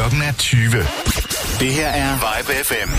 Klokken er 20. Det her er Vibe FM.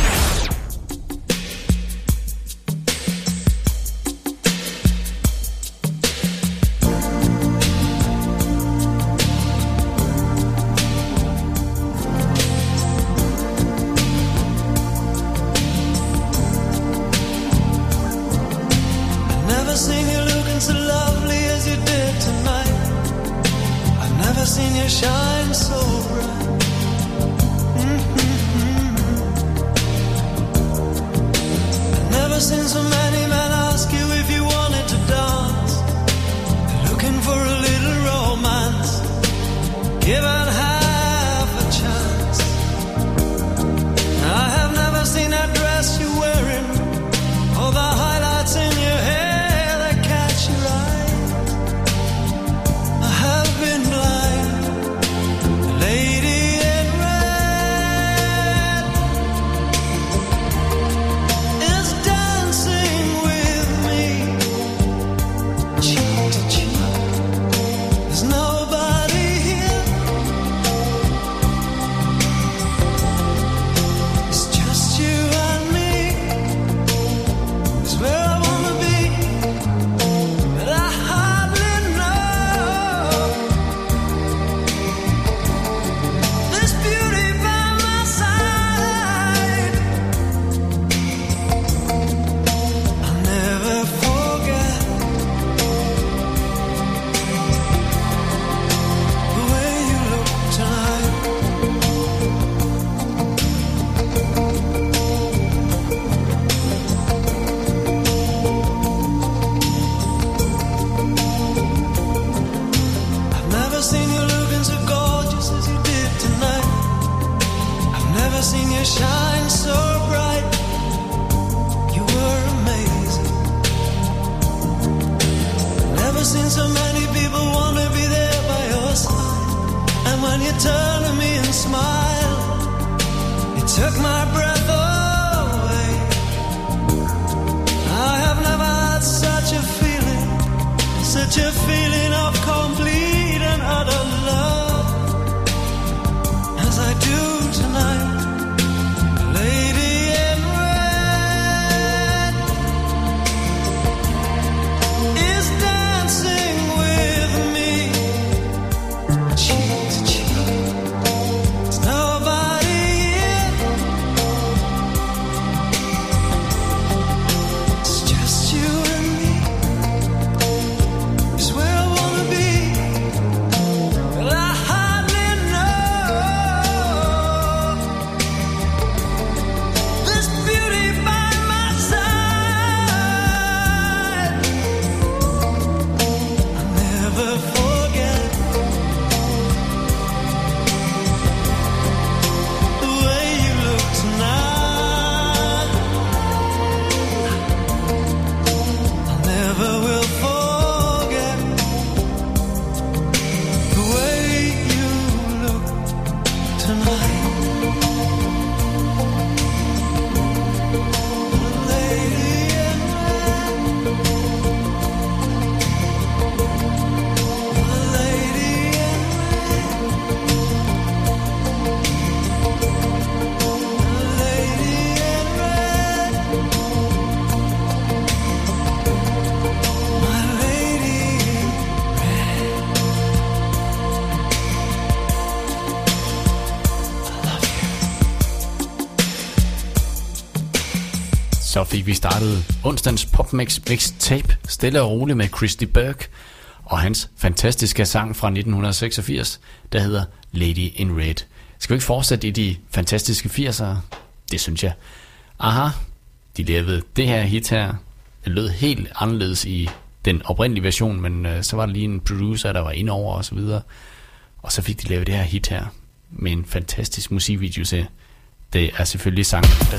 fik vi startet onsdagens PopMix Mixtape stille og roligt med Christy Burke og hans fantastiske sang fra 1986, der hedder Lady in Red. Skal vi ikke fortsætte i de fantastiske 80'ere? Det synes jeg. Aha, de lavede det her hit her. Det lød helt anderledes i den oprindelige version, men øh, så var der lige en producer, der var ind over og så videre. Og så fik de lavet det her hit her med en fantastisk musikvideo til. Det er selvfølgelig sangen, der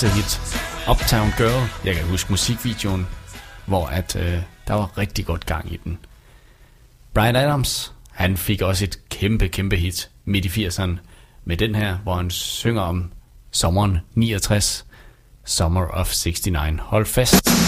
kassehit, Uptown Girl. Jeg kan huske musikvideoen, hvor at, øh, der var rigtig godt gang i den. Brian Adams, han fik også et kæmpe, kæmpe hit midt i 80'erne med den her, hvor han synger om sommeren 69, Summer of 69. Hold fast!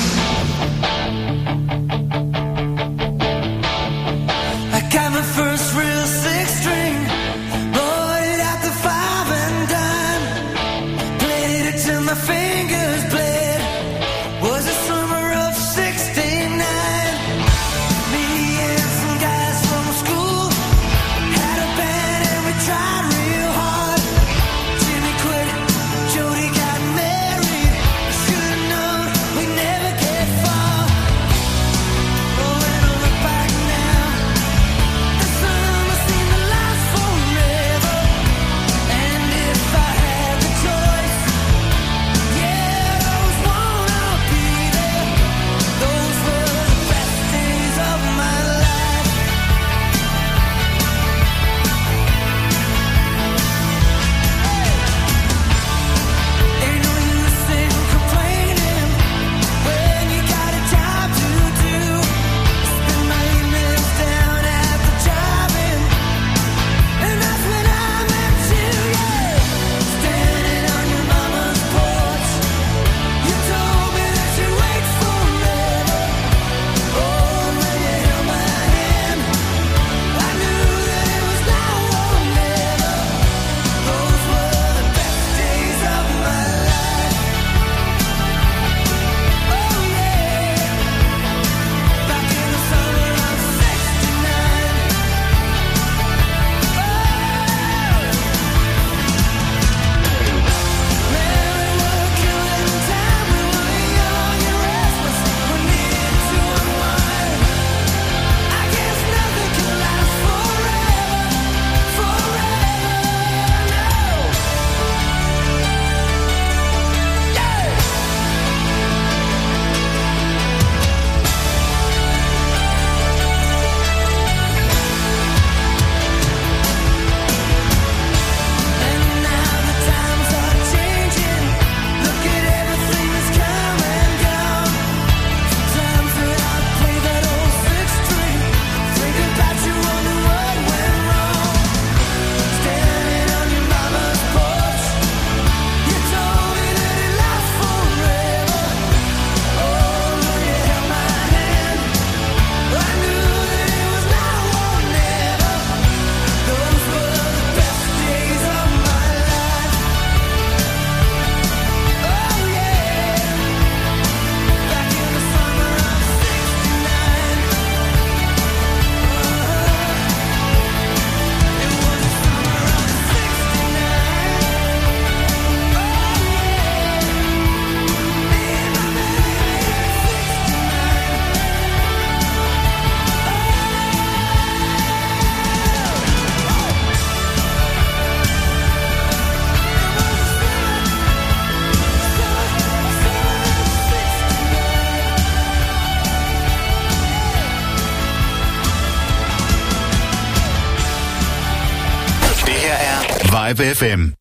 Live FM.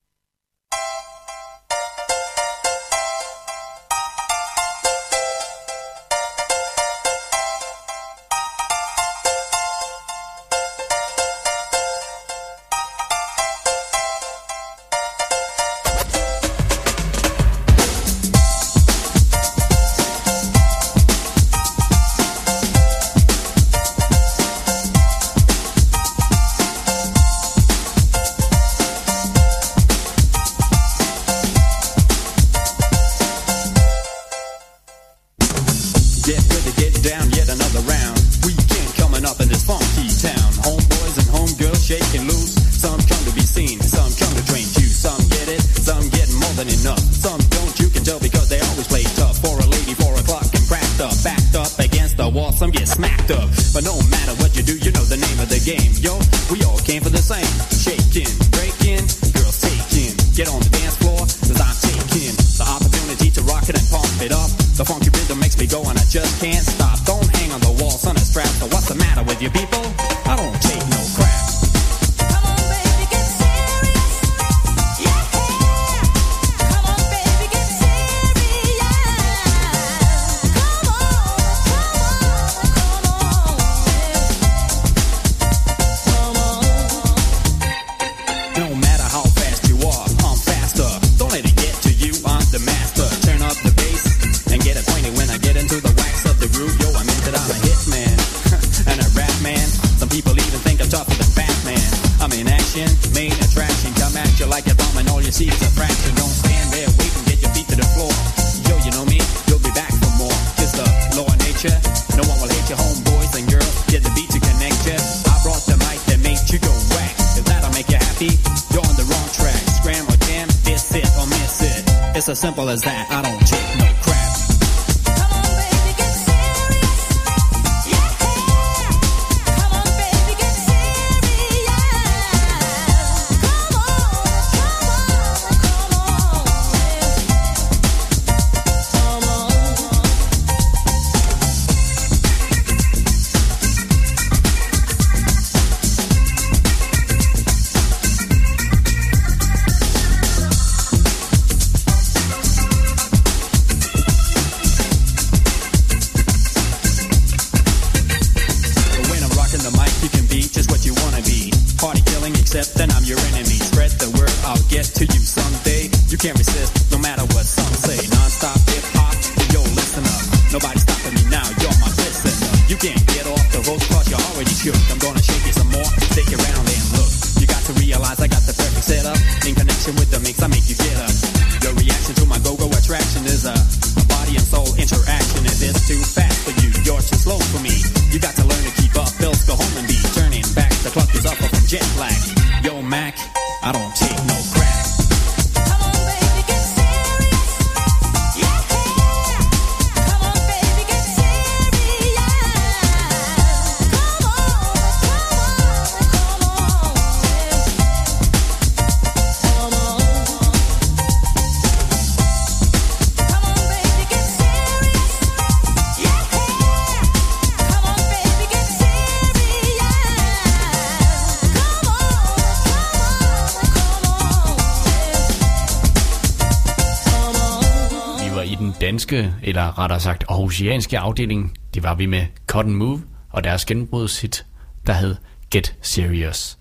danske, eller rettere sagt aarhusianske afdeling, det var vi med Cotton Move og deres gennembrudshit, der hed Get Serious.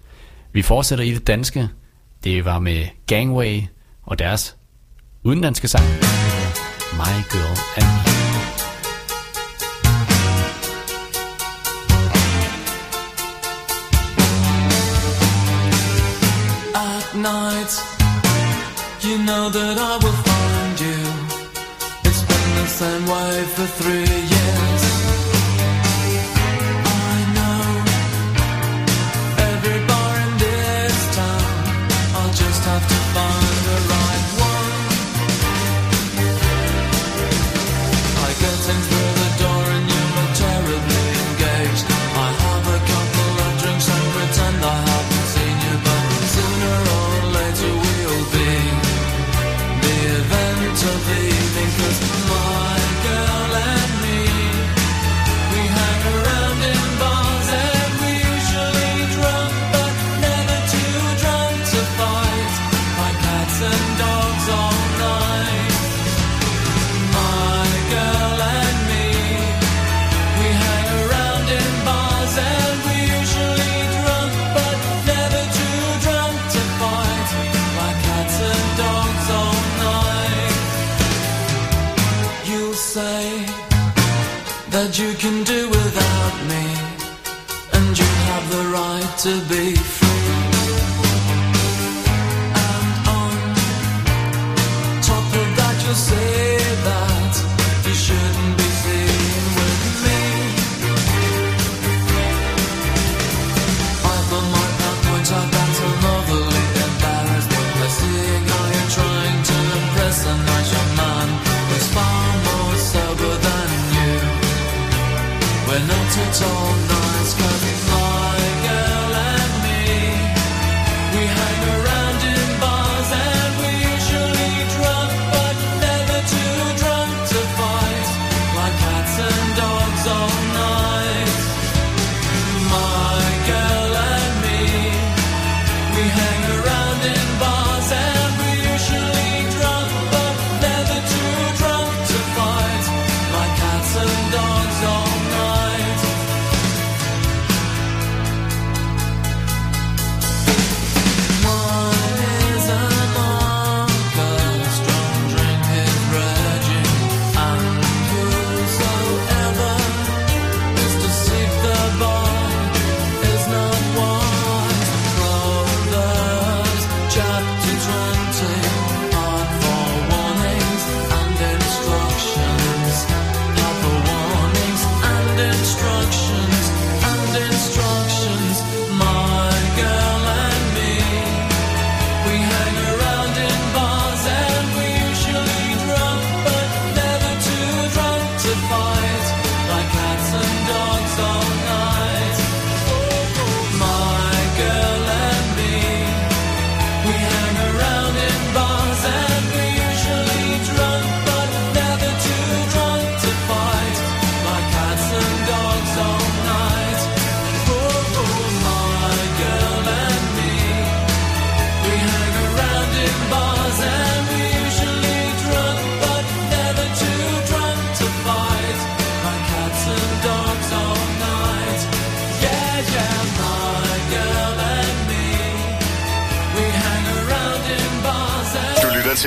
Vi fortsætter i det danske, det var med Gangway og deres udenlandske sang, My Girl and Me. night You know that I will find Einstein wife for three years. you can do without me, and you have the right to be free. And on top of that, you'll say. it's all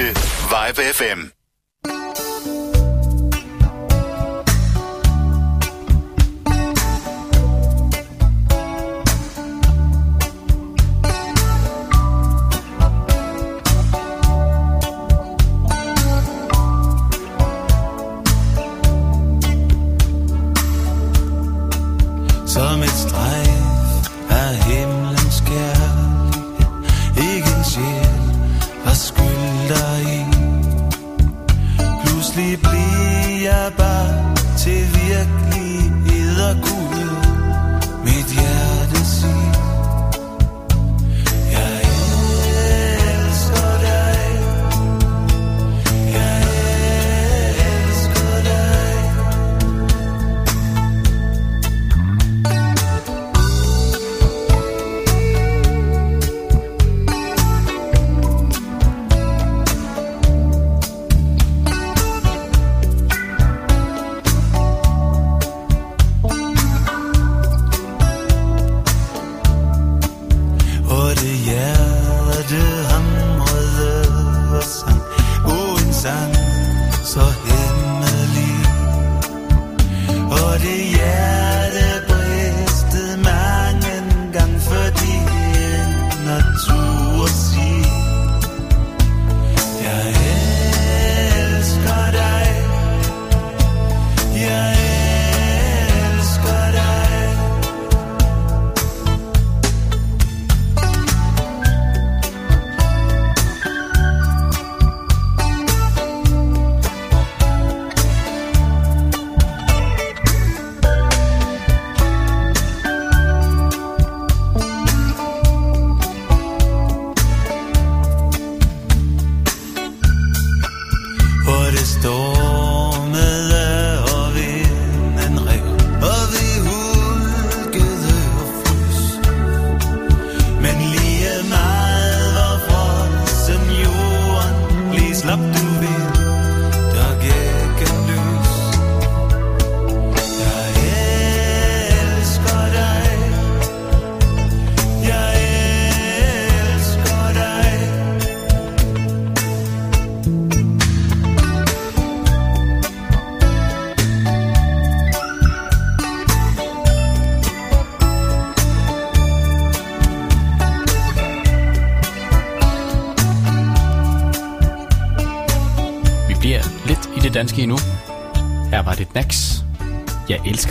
til Vibe FM.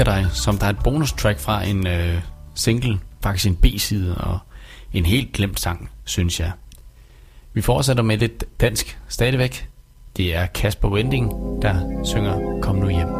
Elsker dig, som der er et bonus track fra en øh, single, faktisk en B-side og en helt glemt sang, synes jeg. Vi fortsætter med lidt dansk stadigvæk. Det er Kasper Wending, der synger Kom nu hjem.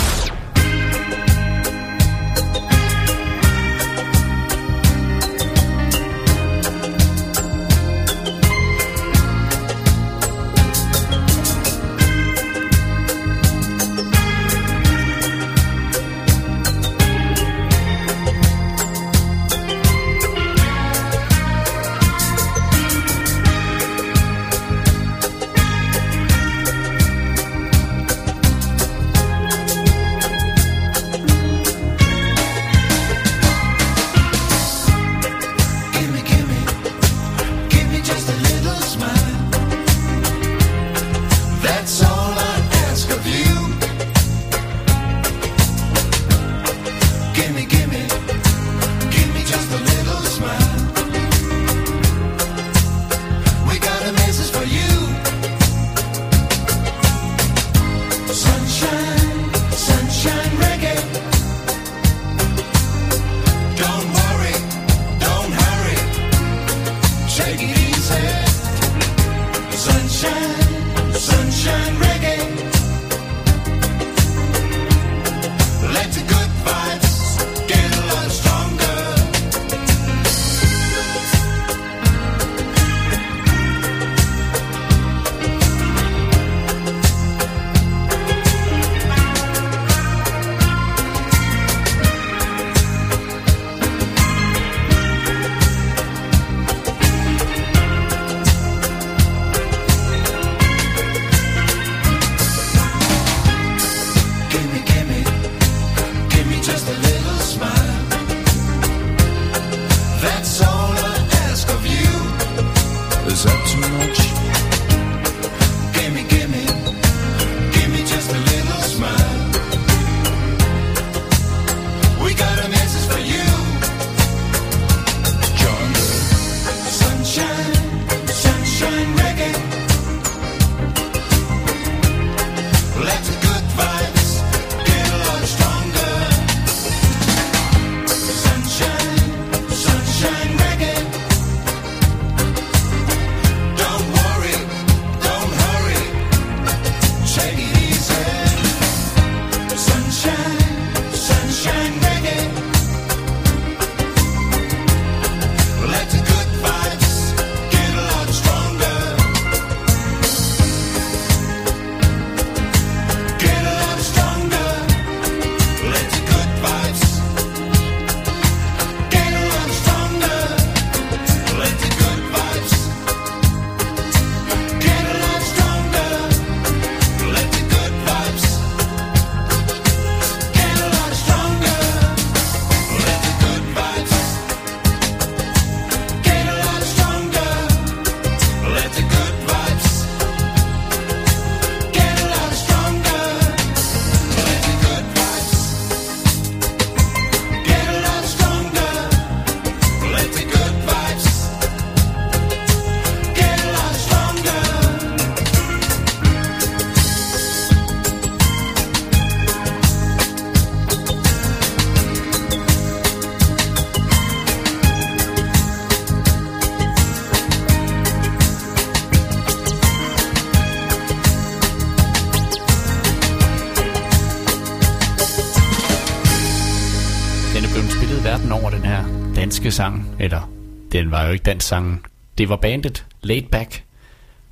Sangen. sang, det var bandet Laid Back,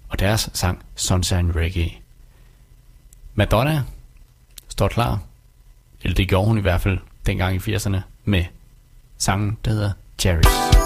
og deres sang Sunshine Reggae. Madonna står klar, eller det gjorde hun i hvert fald dengang i 80'erne, med sangen, der hedder Cherries.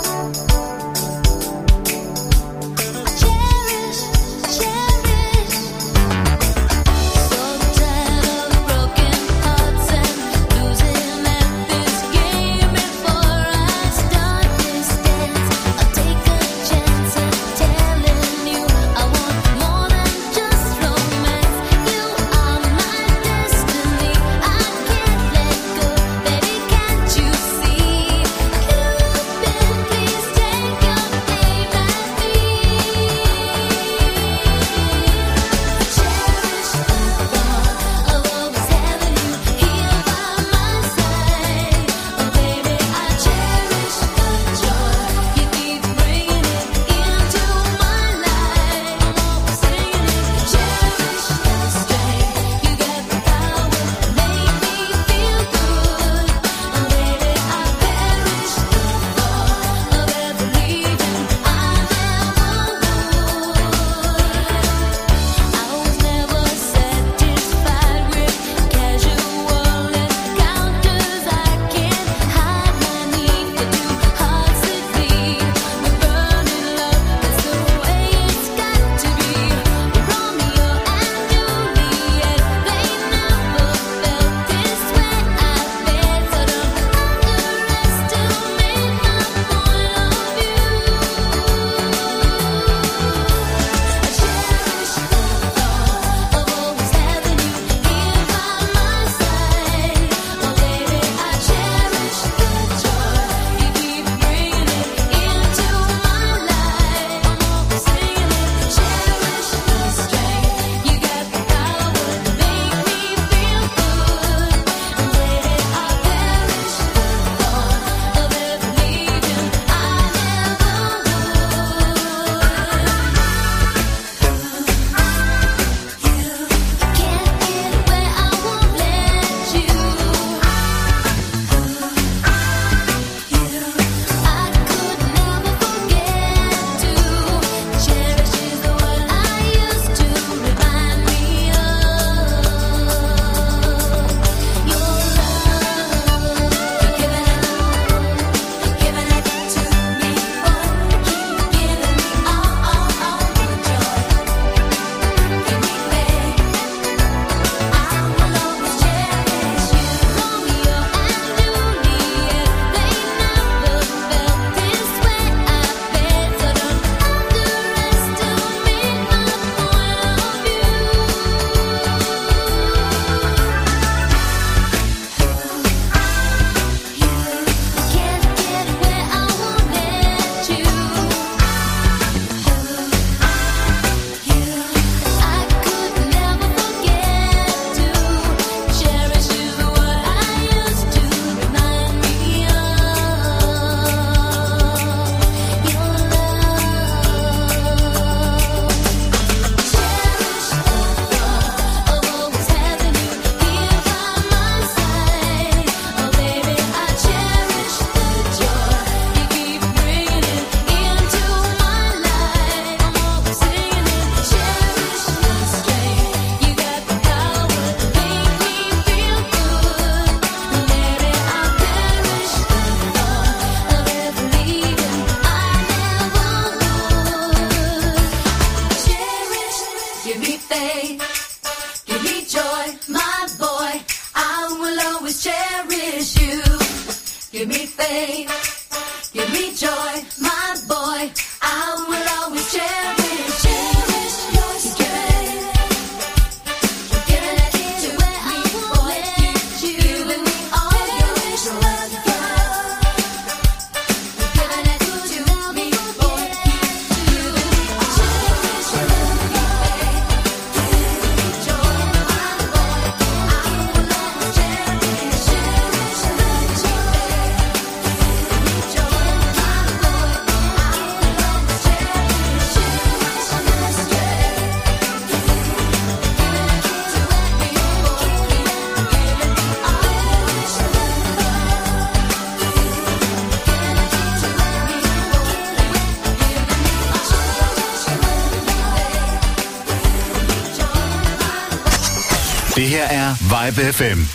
FM.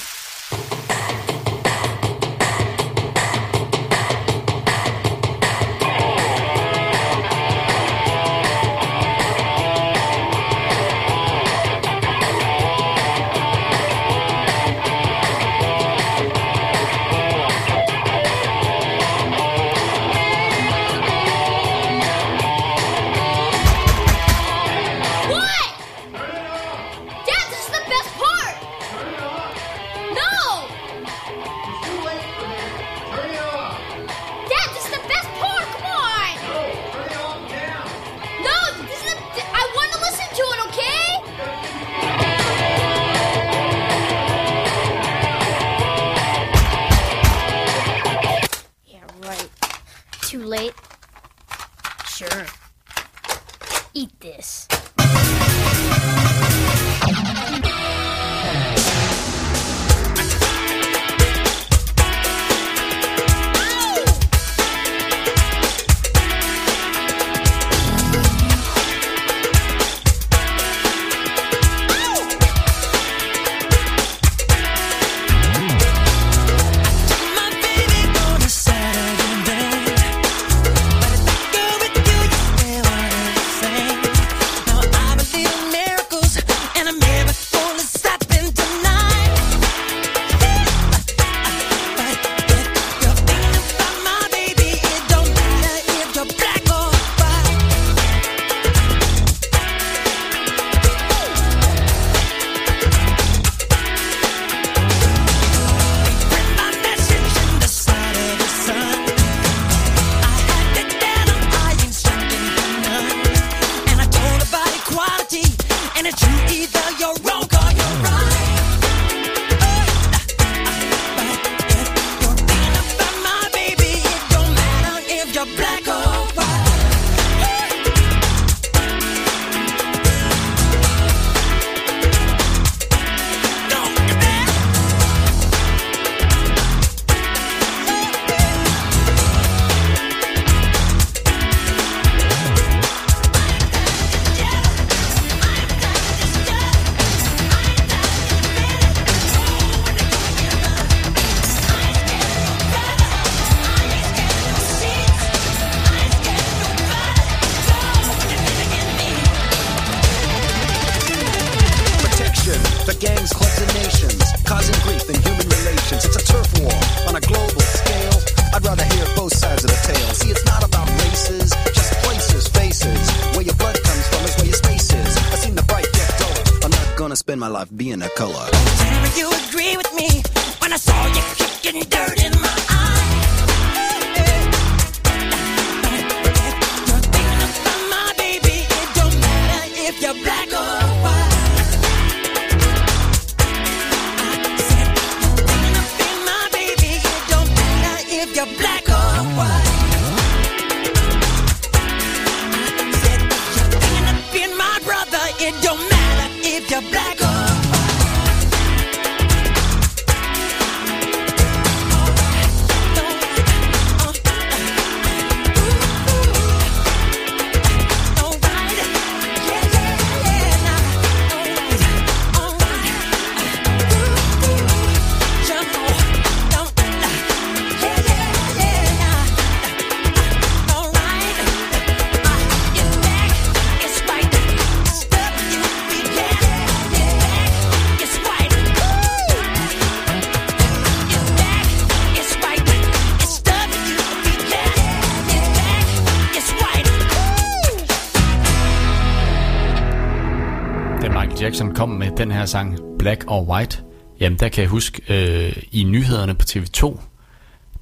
den her sang, Black or White, jamen der kan jeg huske, øh, i nyhederne på TV2,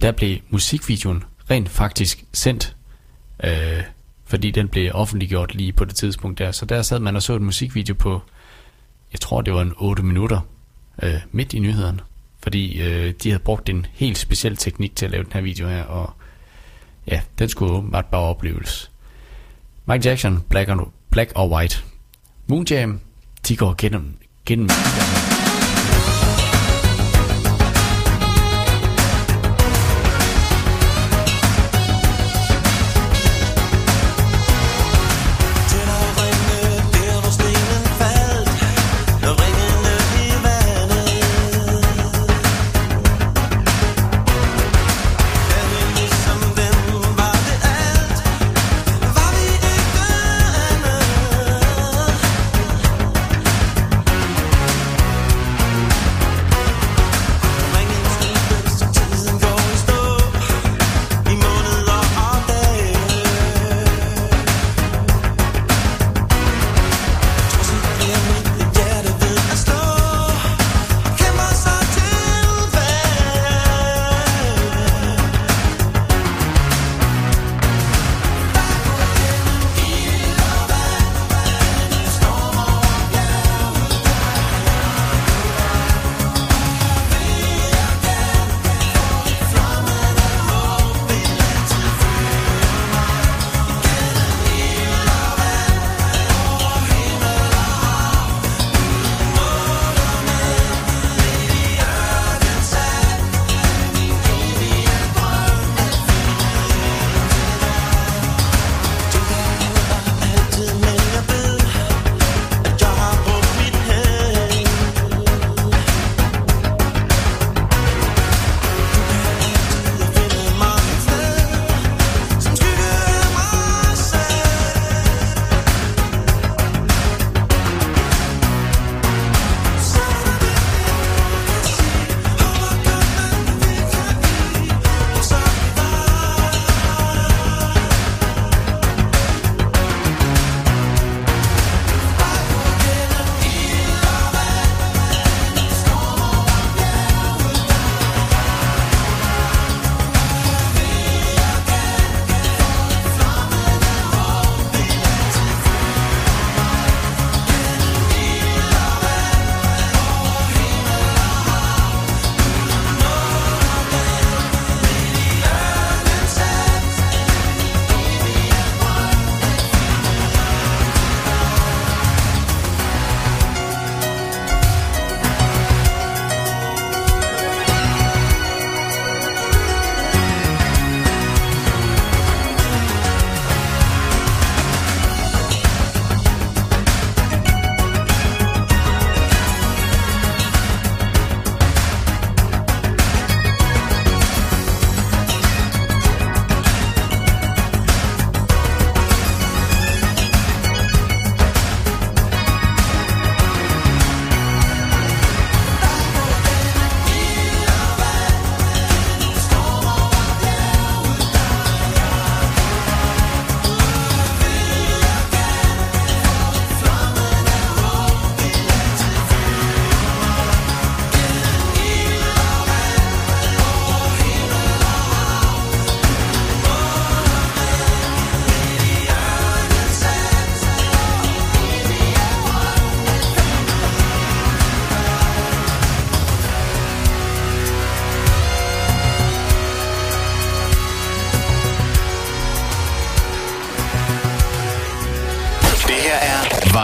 der blev musikvideoen rent faktisk sendt, øh, fordi den blev offentliggjort lige på det tidspunkt der. Så der sad man og så et musikvideo på, jeg tror det var en 8 minutter, øh, midt i nyhederne. Fordi øh, de havde brugt en helt speciel teknik til at lave den her video her, og ja, den skulle åbenbart bare opleves. Mike Jackson, Black, and, Black or White. Moonjam, de går gennem, 给我。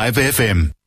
Vibe FM.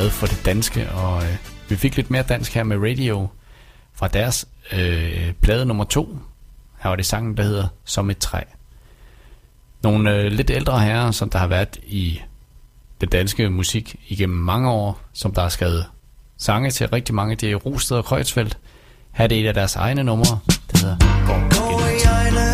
Glad for det danske, og øh, vi fik lidt mere dansk her med Radio fra deres øh, plade nummer to. Her var det sangen, der hedder Som et træ. Nogle øh, lidt ældre herrer, som der har været i den danske musik igennem mange år, som der har skrevet sange til rigtig mange. Det er Rosted og Kreutzfeldt. Her er det et af deres egne numre, der hedder Går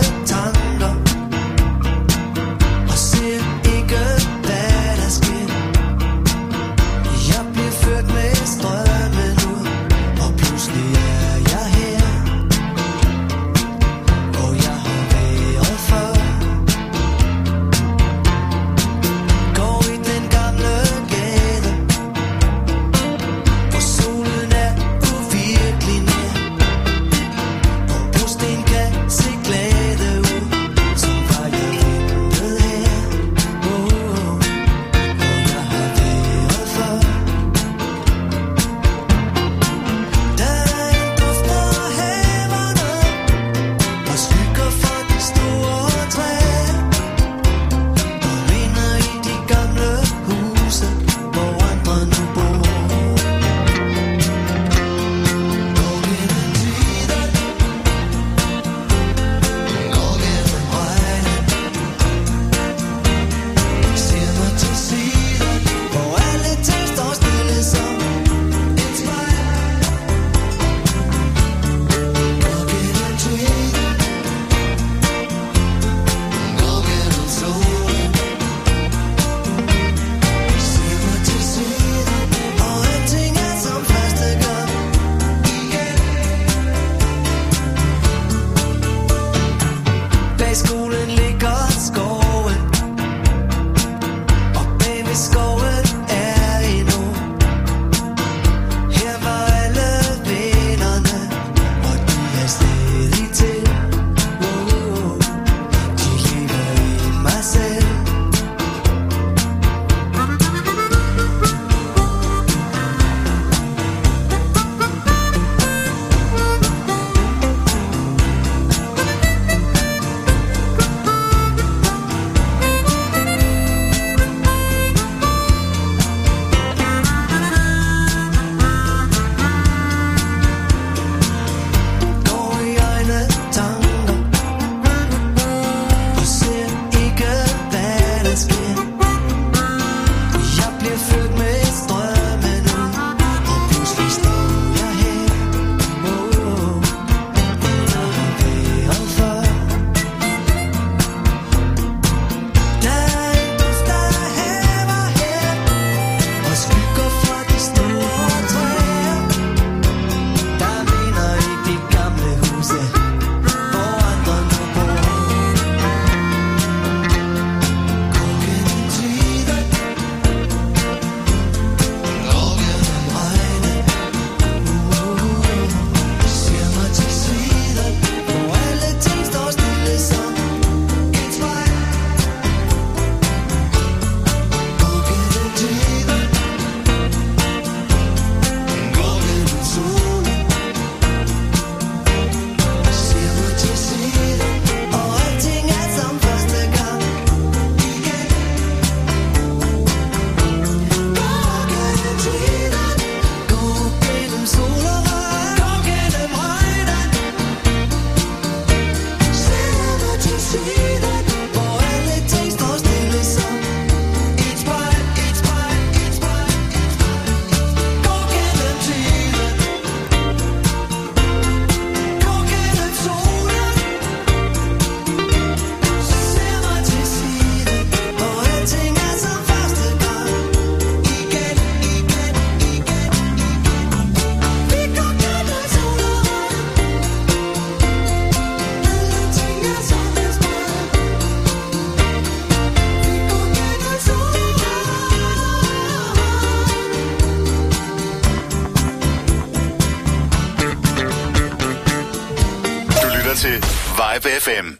FM.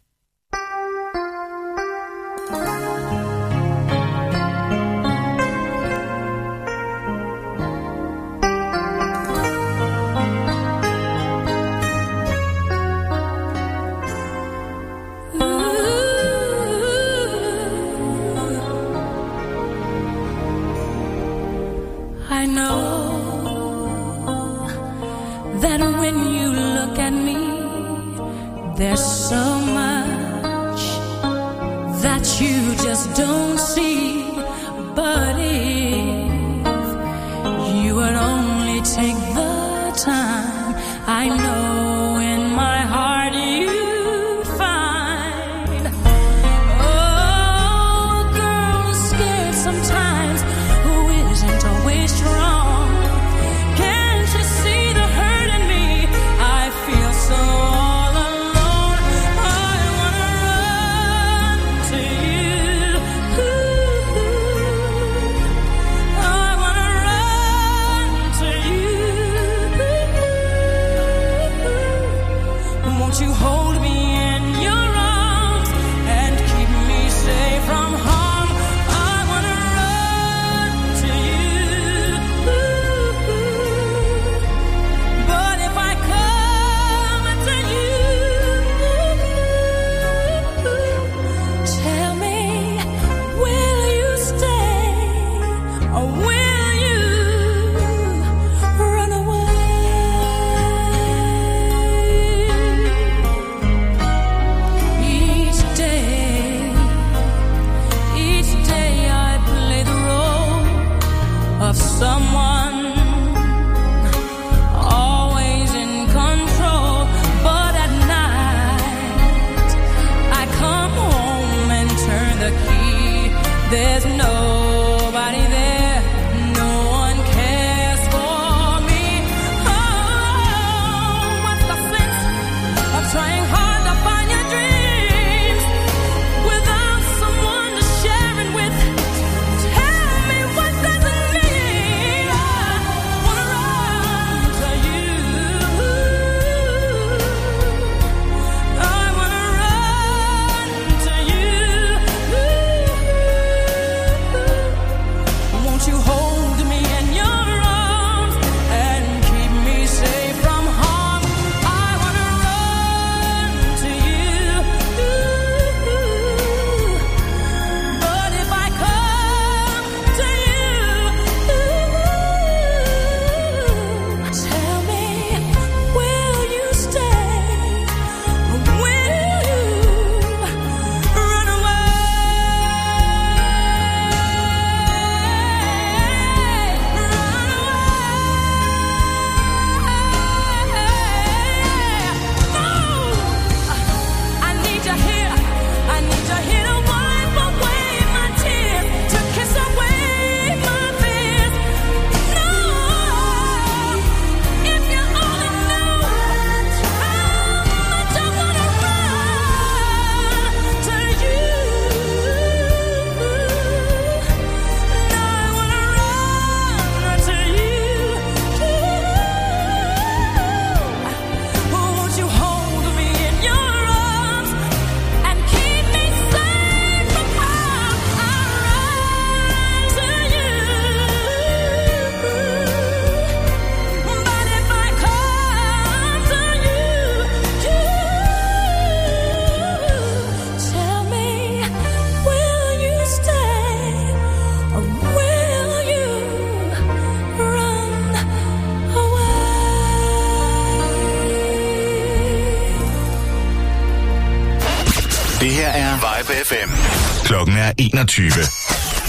2021.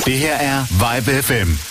Det her er Vibe FM.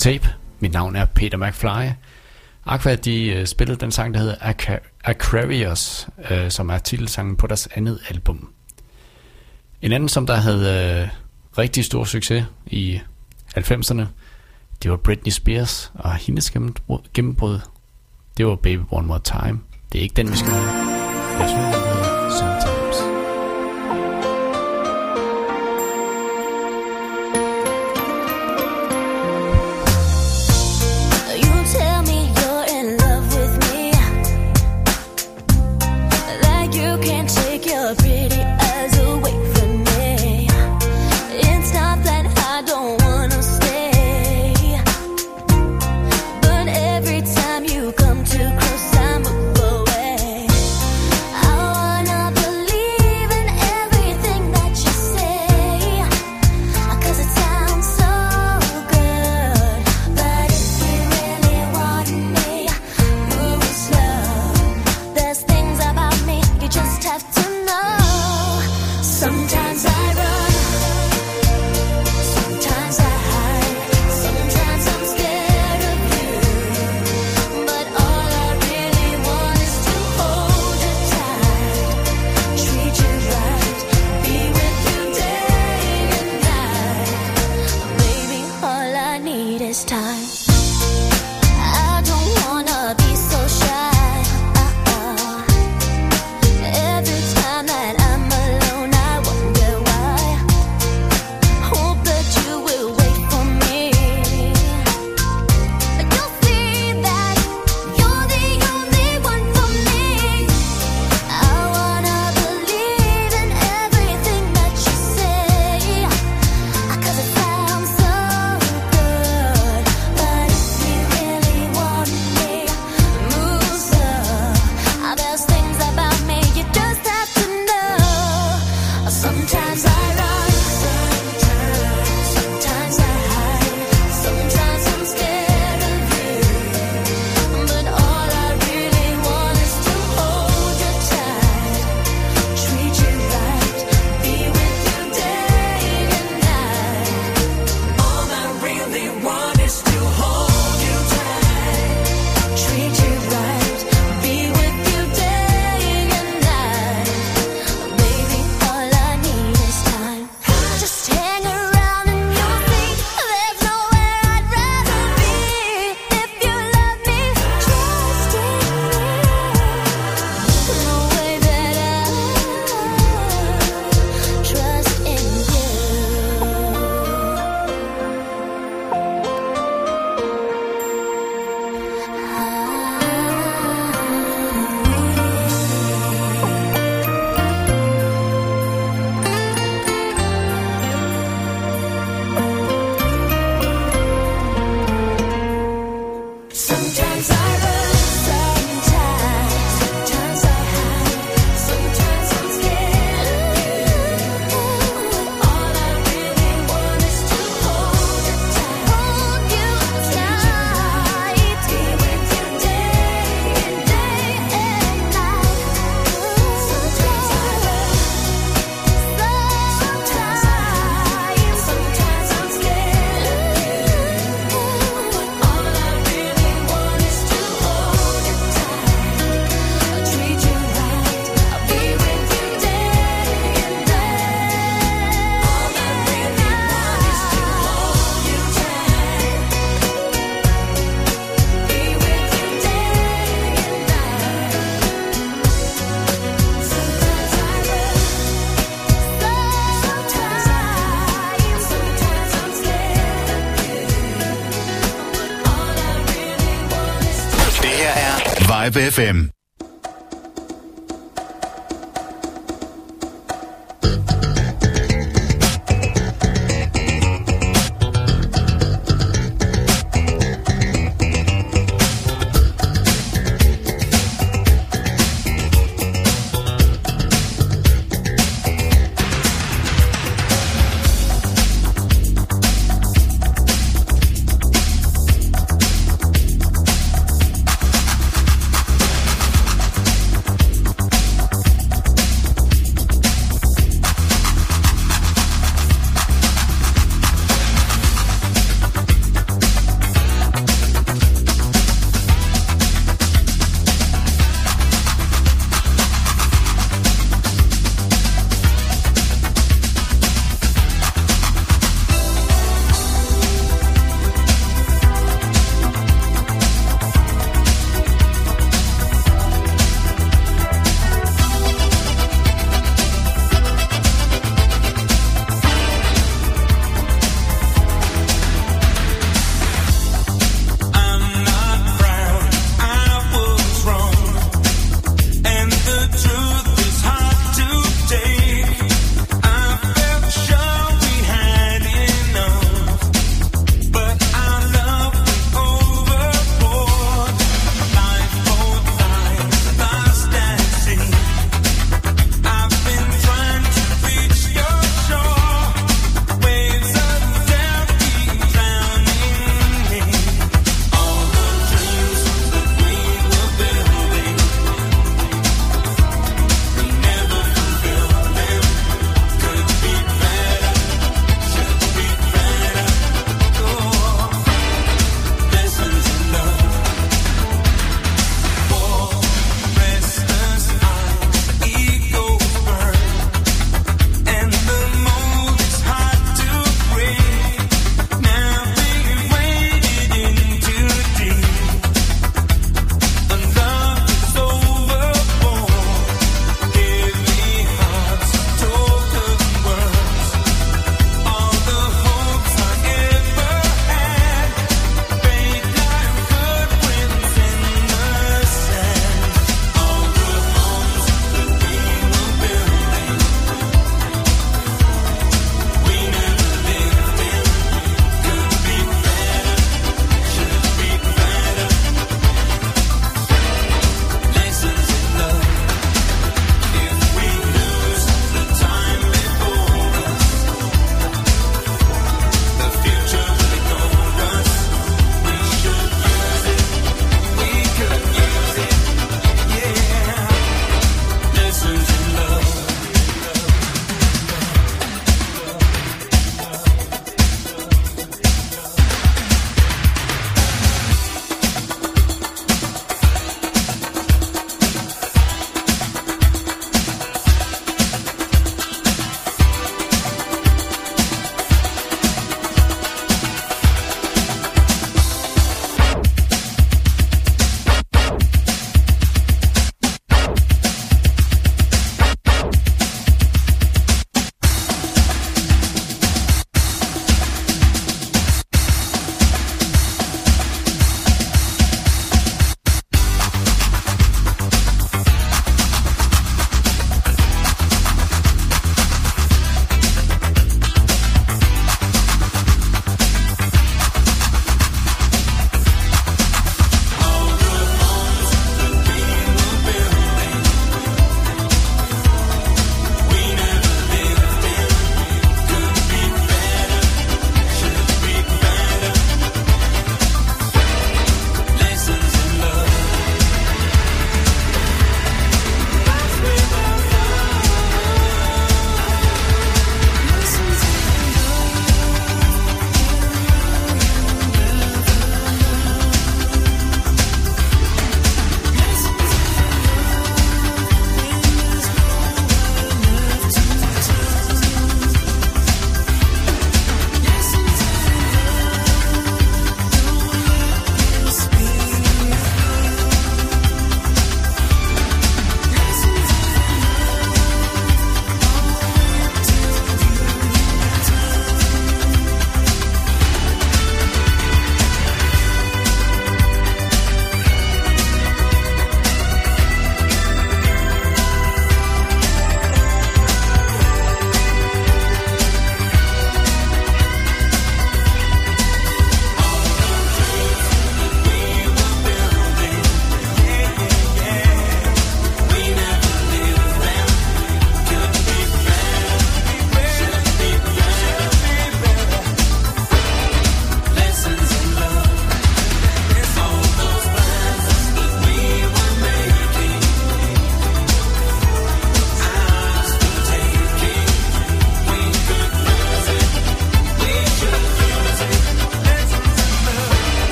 Tape. Mit navn er Peter McFly. Aqua de øh, spillede den sang, der hedder Aquarius, øh, som er titelsangen på deres andet album. En anden, som der havde øh, rigtig stor succes i 90'erne, det var Britney Spears, og hendes gennembrud, det var Baby One More Time. Det er ikke den, vi skal have. Jeg synes, Live FM.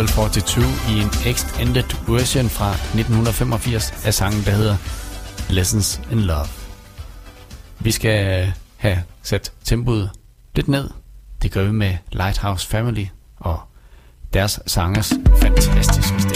Level 42 i en extended version fra 1985 af sangen, der hedder Lessons in Love. Vi skal have sat tempoet lidt ned. Det gør vi med Lighthouse Family og deres sangers fantastiske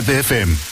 Five FM.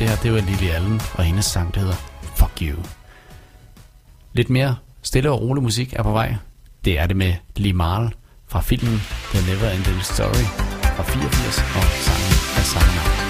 Det her, det var Lily Allen, og hendes sang, der hedder Fuck You. Lidt mere stille og rolig musik er på vej. Det er det med Limal fra filmen The Never Ending Story fra 84 og sangen af samme navn.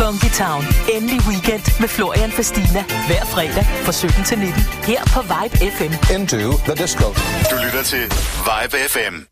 Funky Town. Endelig weekend med Florian Fastina. Hver fredag fra 17 til 19. Her på Vibe FM. Into the disco. Du lytter til Vibe FM.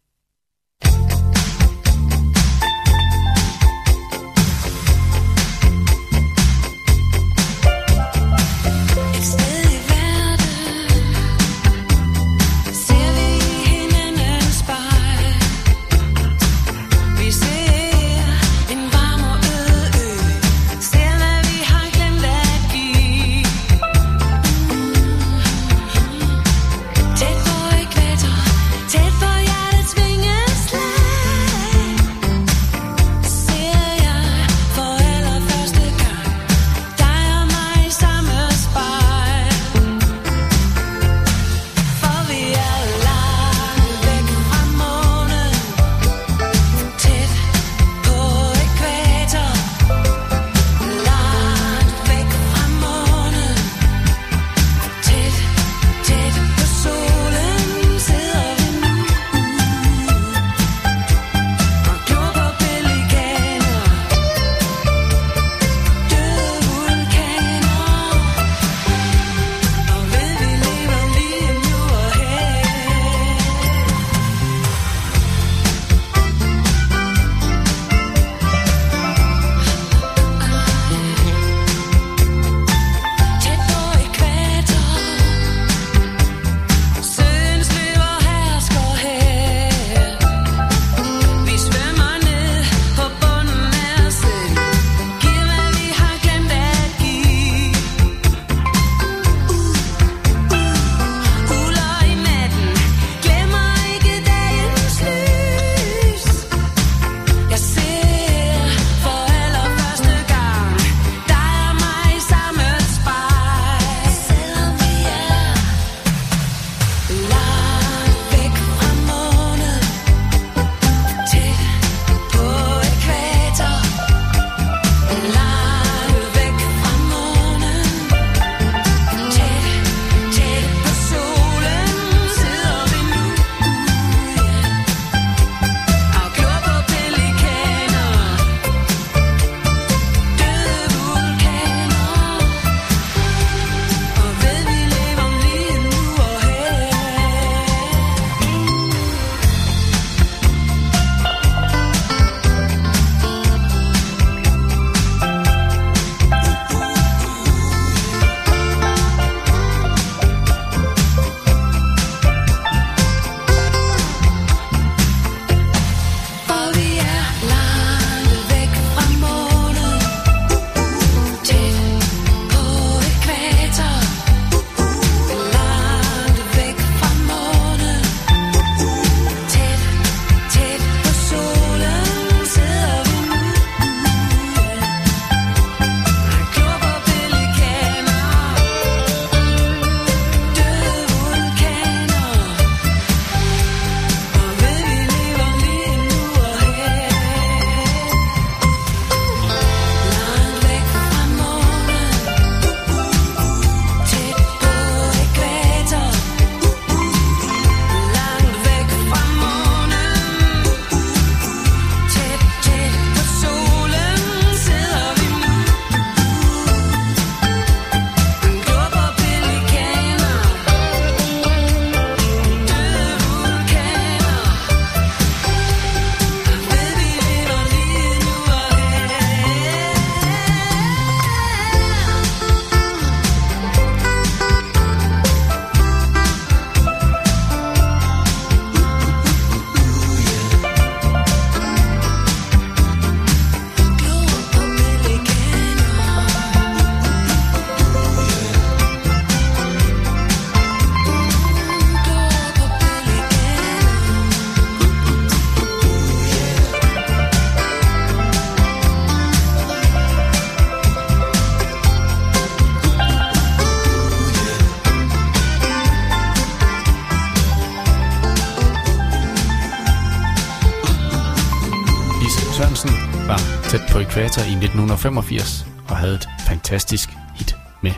På i 1985 og havde et fantastisk hit med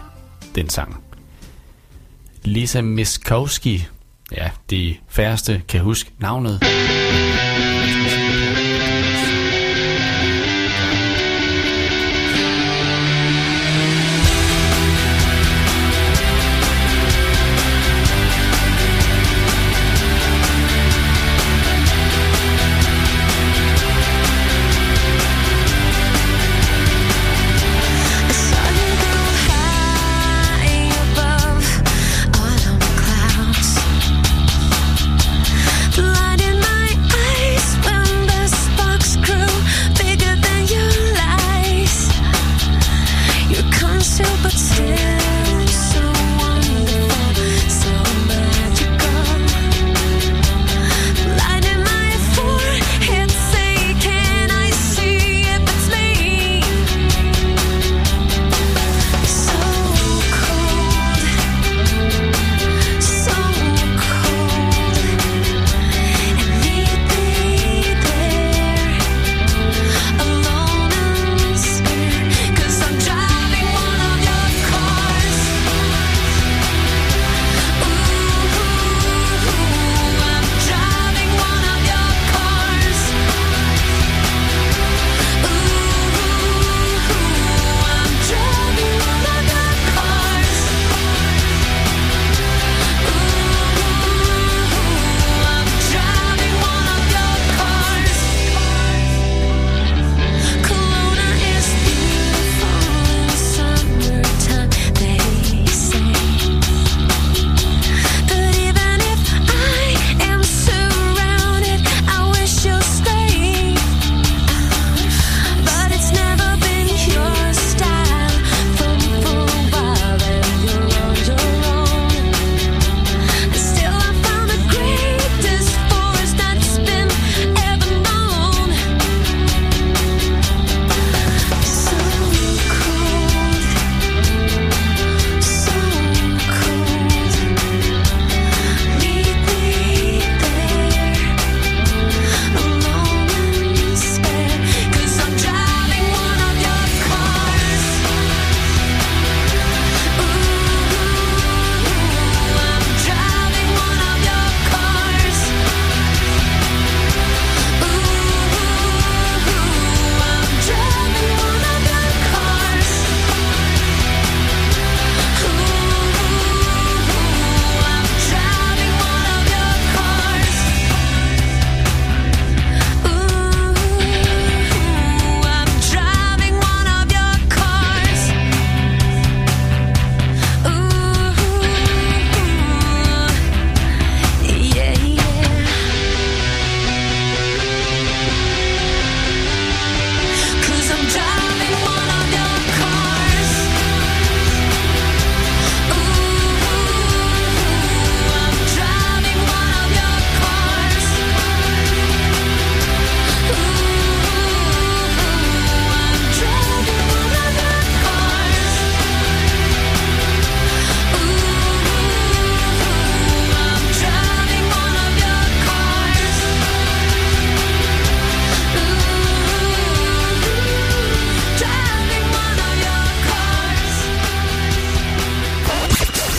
den sang. Lisa Miskowski, ja, de færreste kan huske navnet.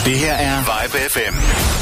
Det her er Vibe FM.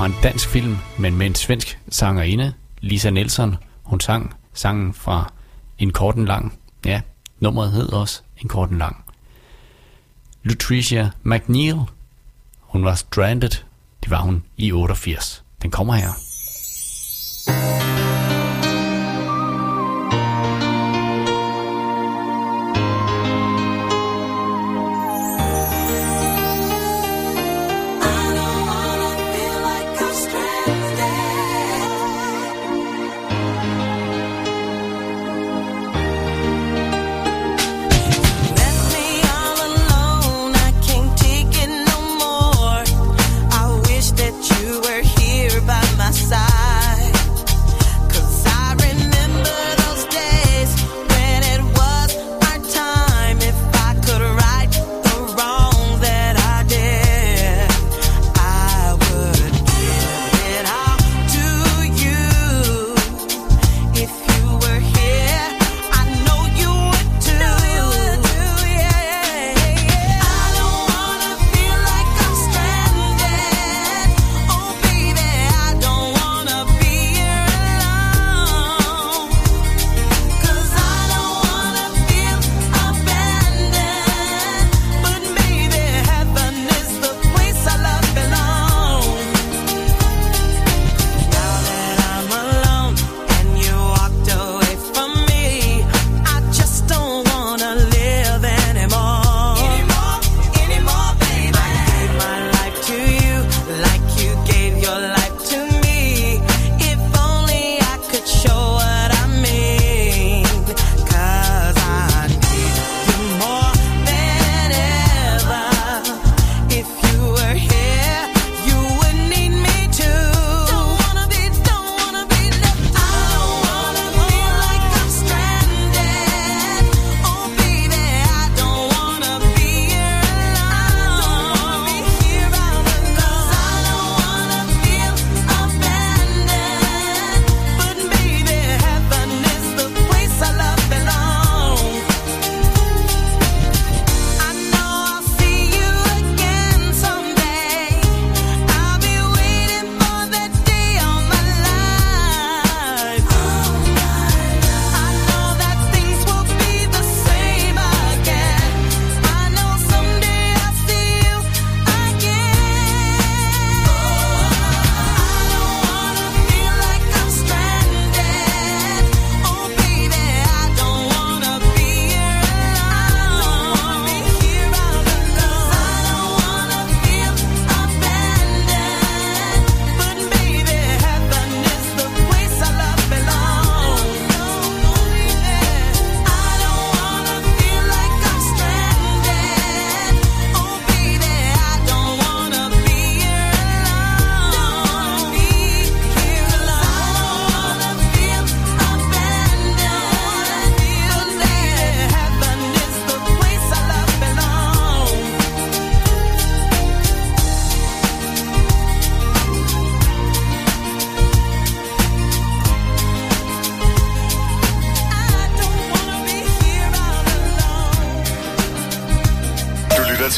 fra en dansk film, men med en svensk sangerinde, Lisa Nelson. Hun sang sangen fra En Korten Lang. Ja, nummeret hed også En Korten Lang. Lutricia McNeil. Hun var stranded. Det var hun i 88. Den kommer her. thank you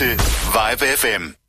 til Vibe FM.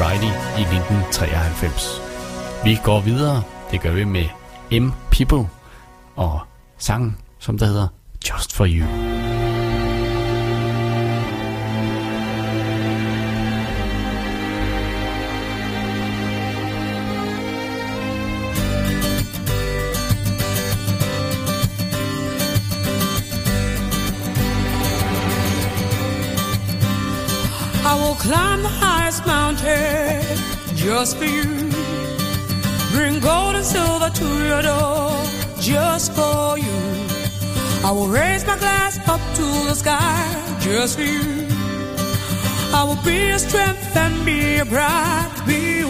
Riley i 1993. Vi går videre, det gør vi med M. People og sangen, som der hedder Just For You. mountain just for you. Bring gold and silver to your door just for you. I will raise my glass up to the sky just for you. I will be your strength and be your pride, be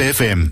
FM.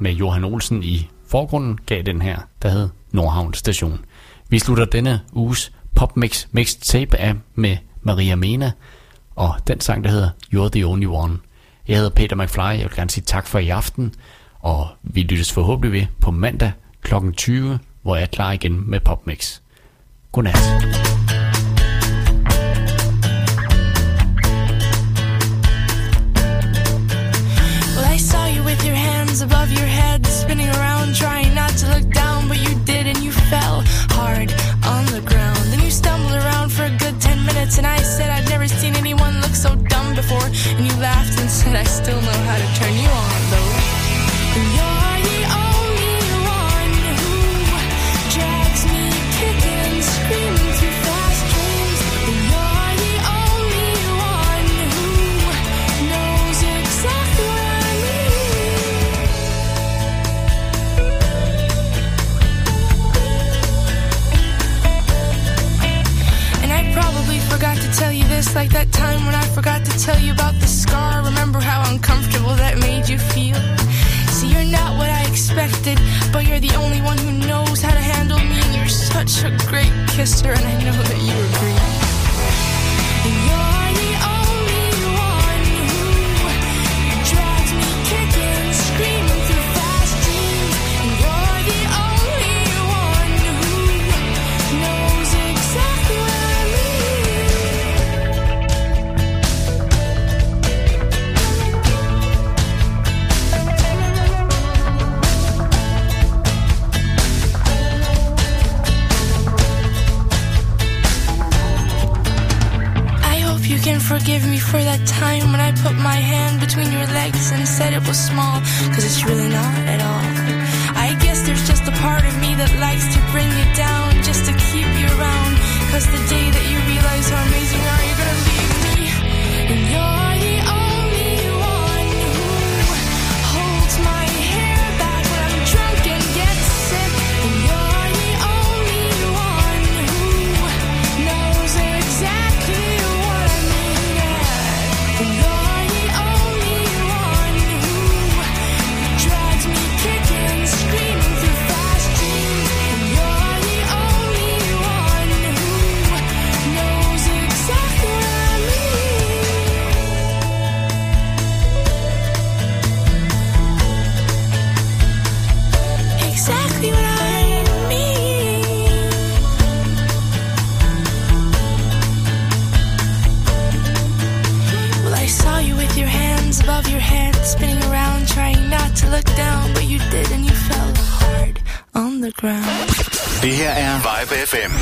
Med Johan Olsen i forgrunden gav den her, der hed Nordhavn Station. Vi slutter denne uges popmix mixtape af med Maria Mena, og den sang, der hedder You're the Only One. Jeg hedder Peter McFly, jeg vil gerne sige tak for i aften, og vi lyttes forhåbentlig ved på mandag kl. 20, hvor jeg er klar igen med popmix. Godnat. Like that time when I forgot to tell you about the scar. Remember how uncomfortable that made you feel? See, you're not what I expected, but you're the only one who knows how to handle me, and you're such a great kisser, and I know that you agree. You can forgive me for that time when I put my hand between your legs and said it was small, cause it's really not at all. I guess there's just a part of me that likes to bring you down just to keep you around, cause the day that you realize how amazing I are, to look down, but you did, and you fell hard on the ground. Det her er Vibe FM.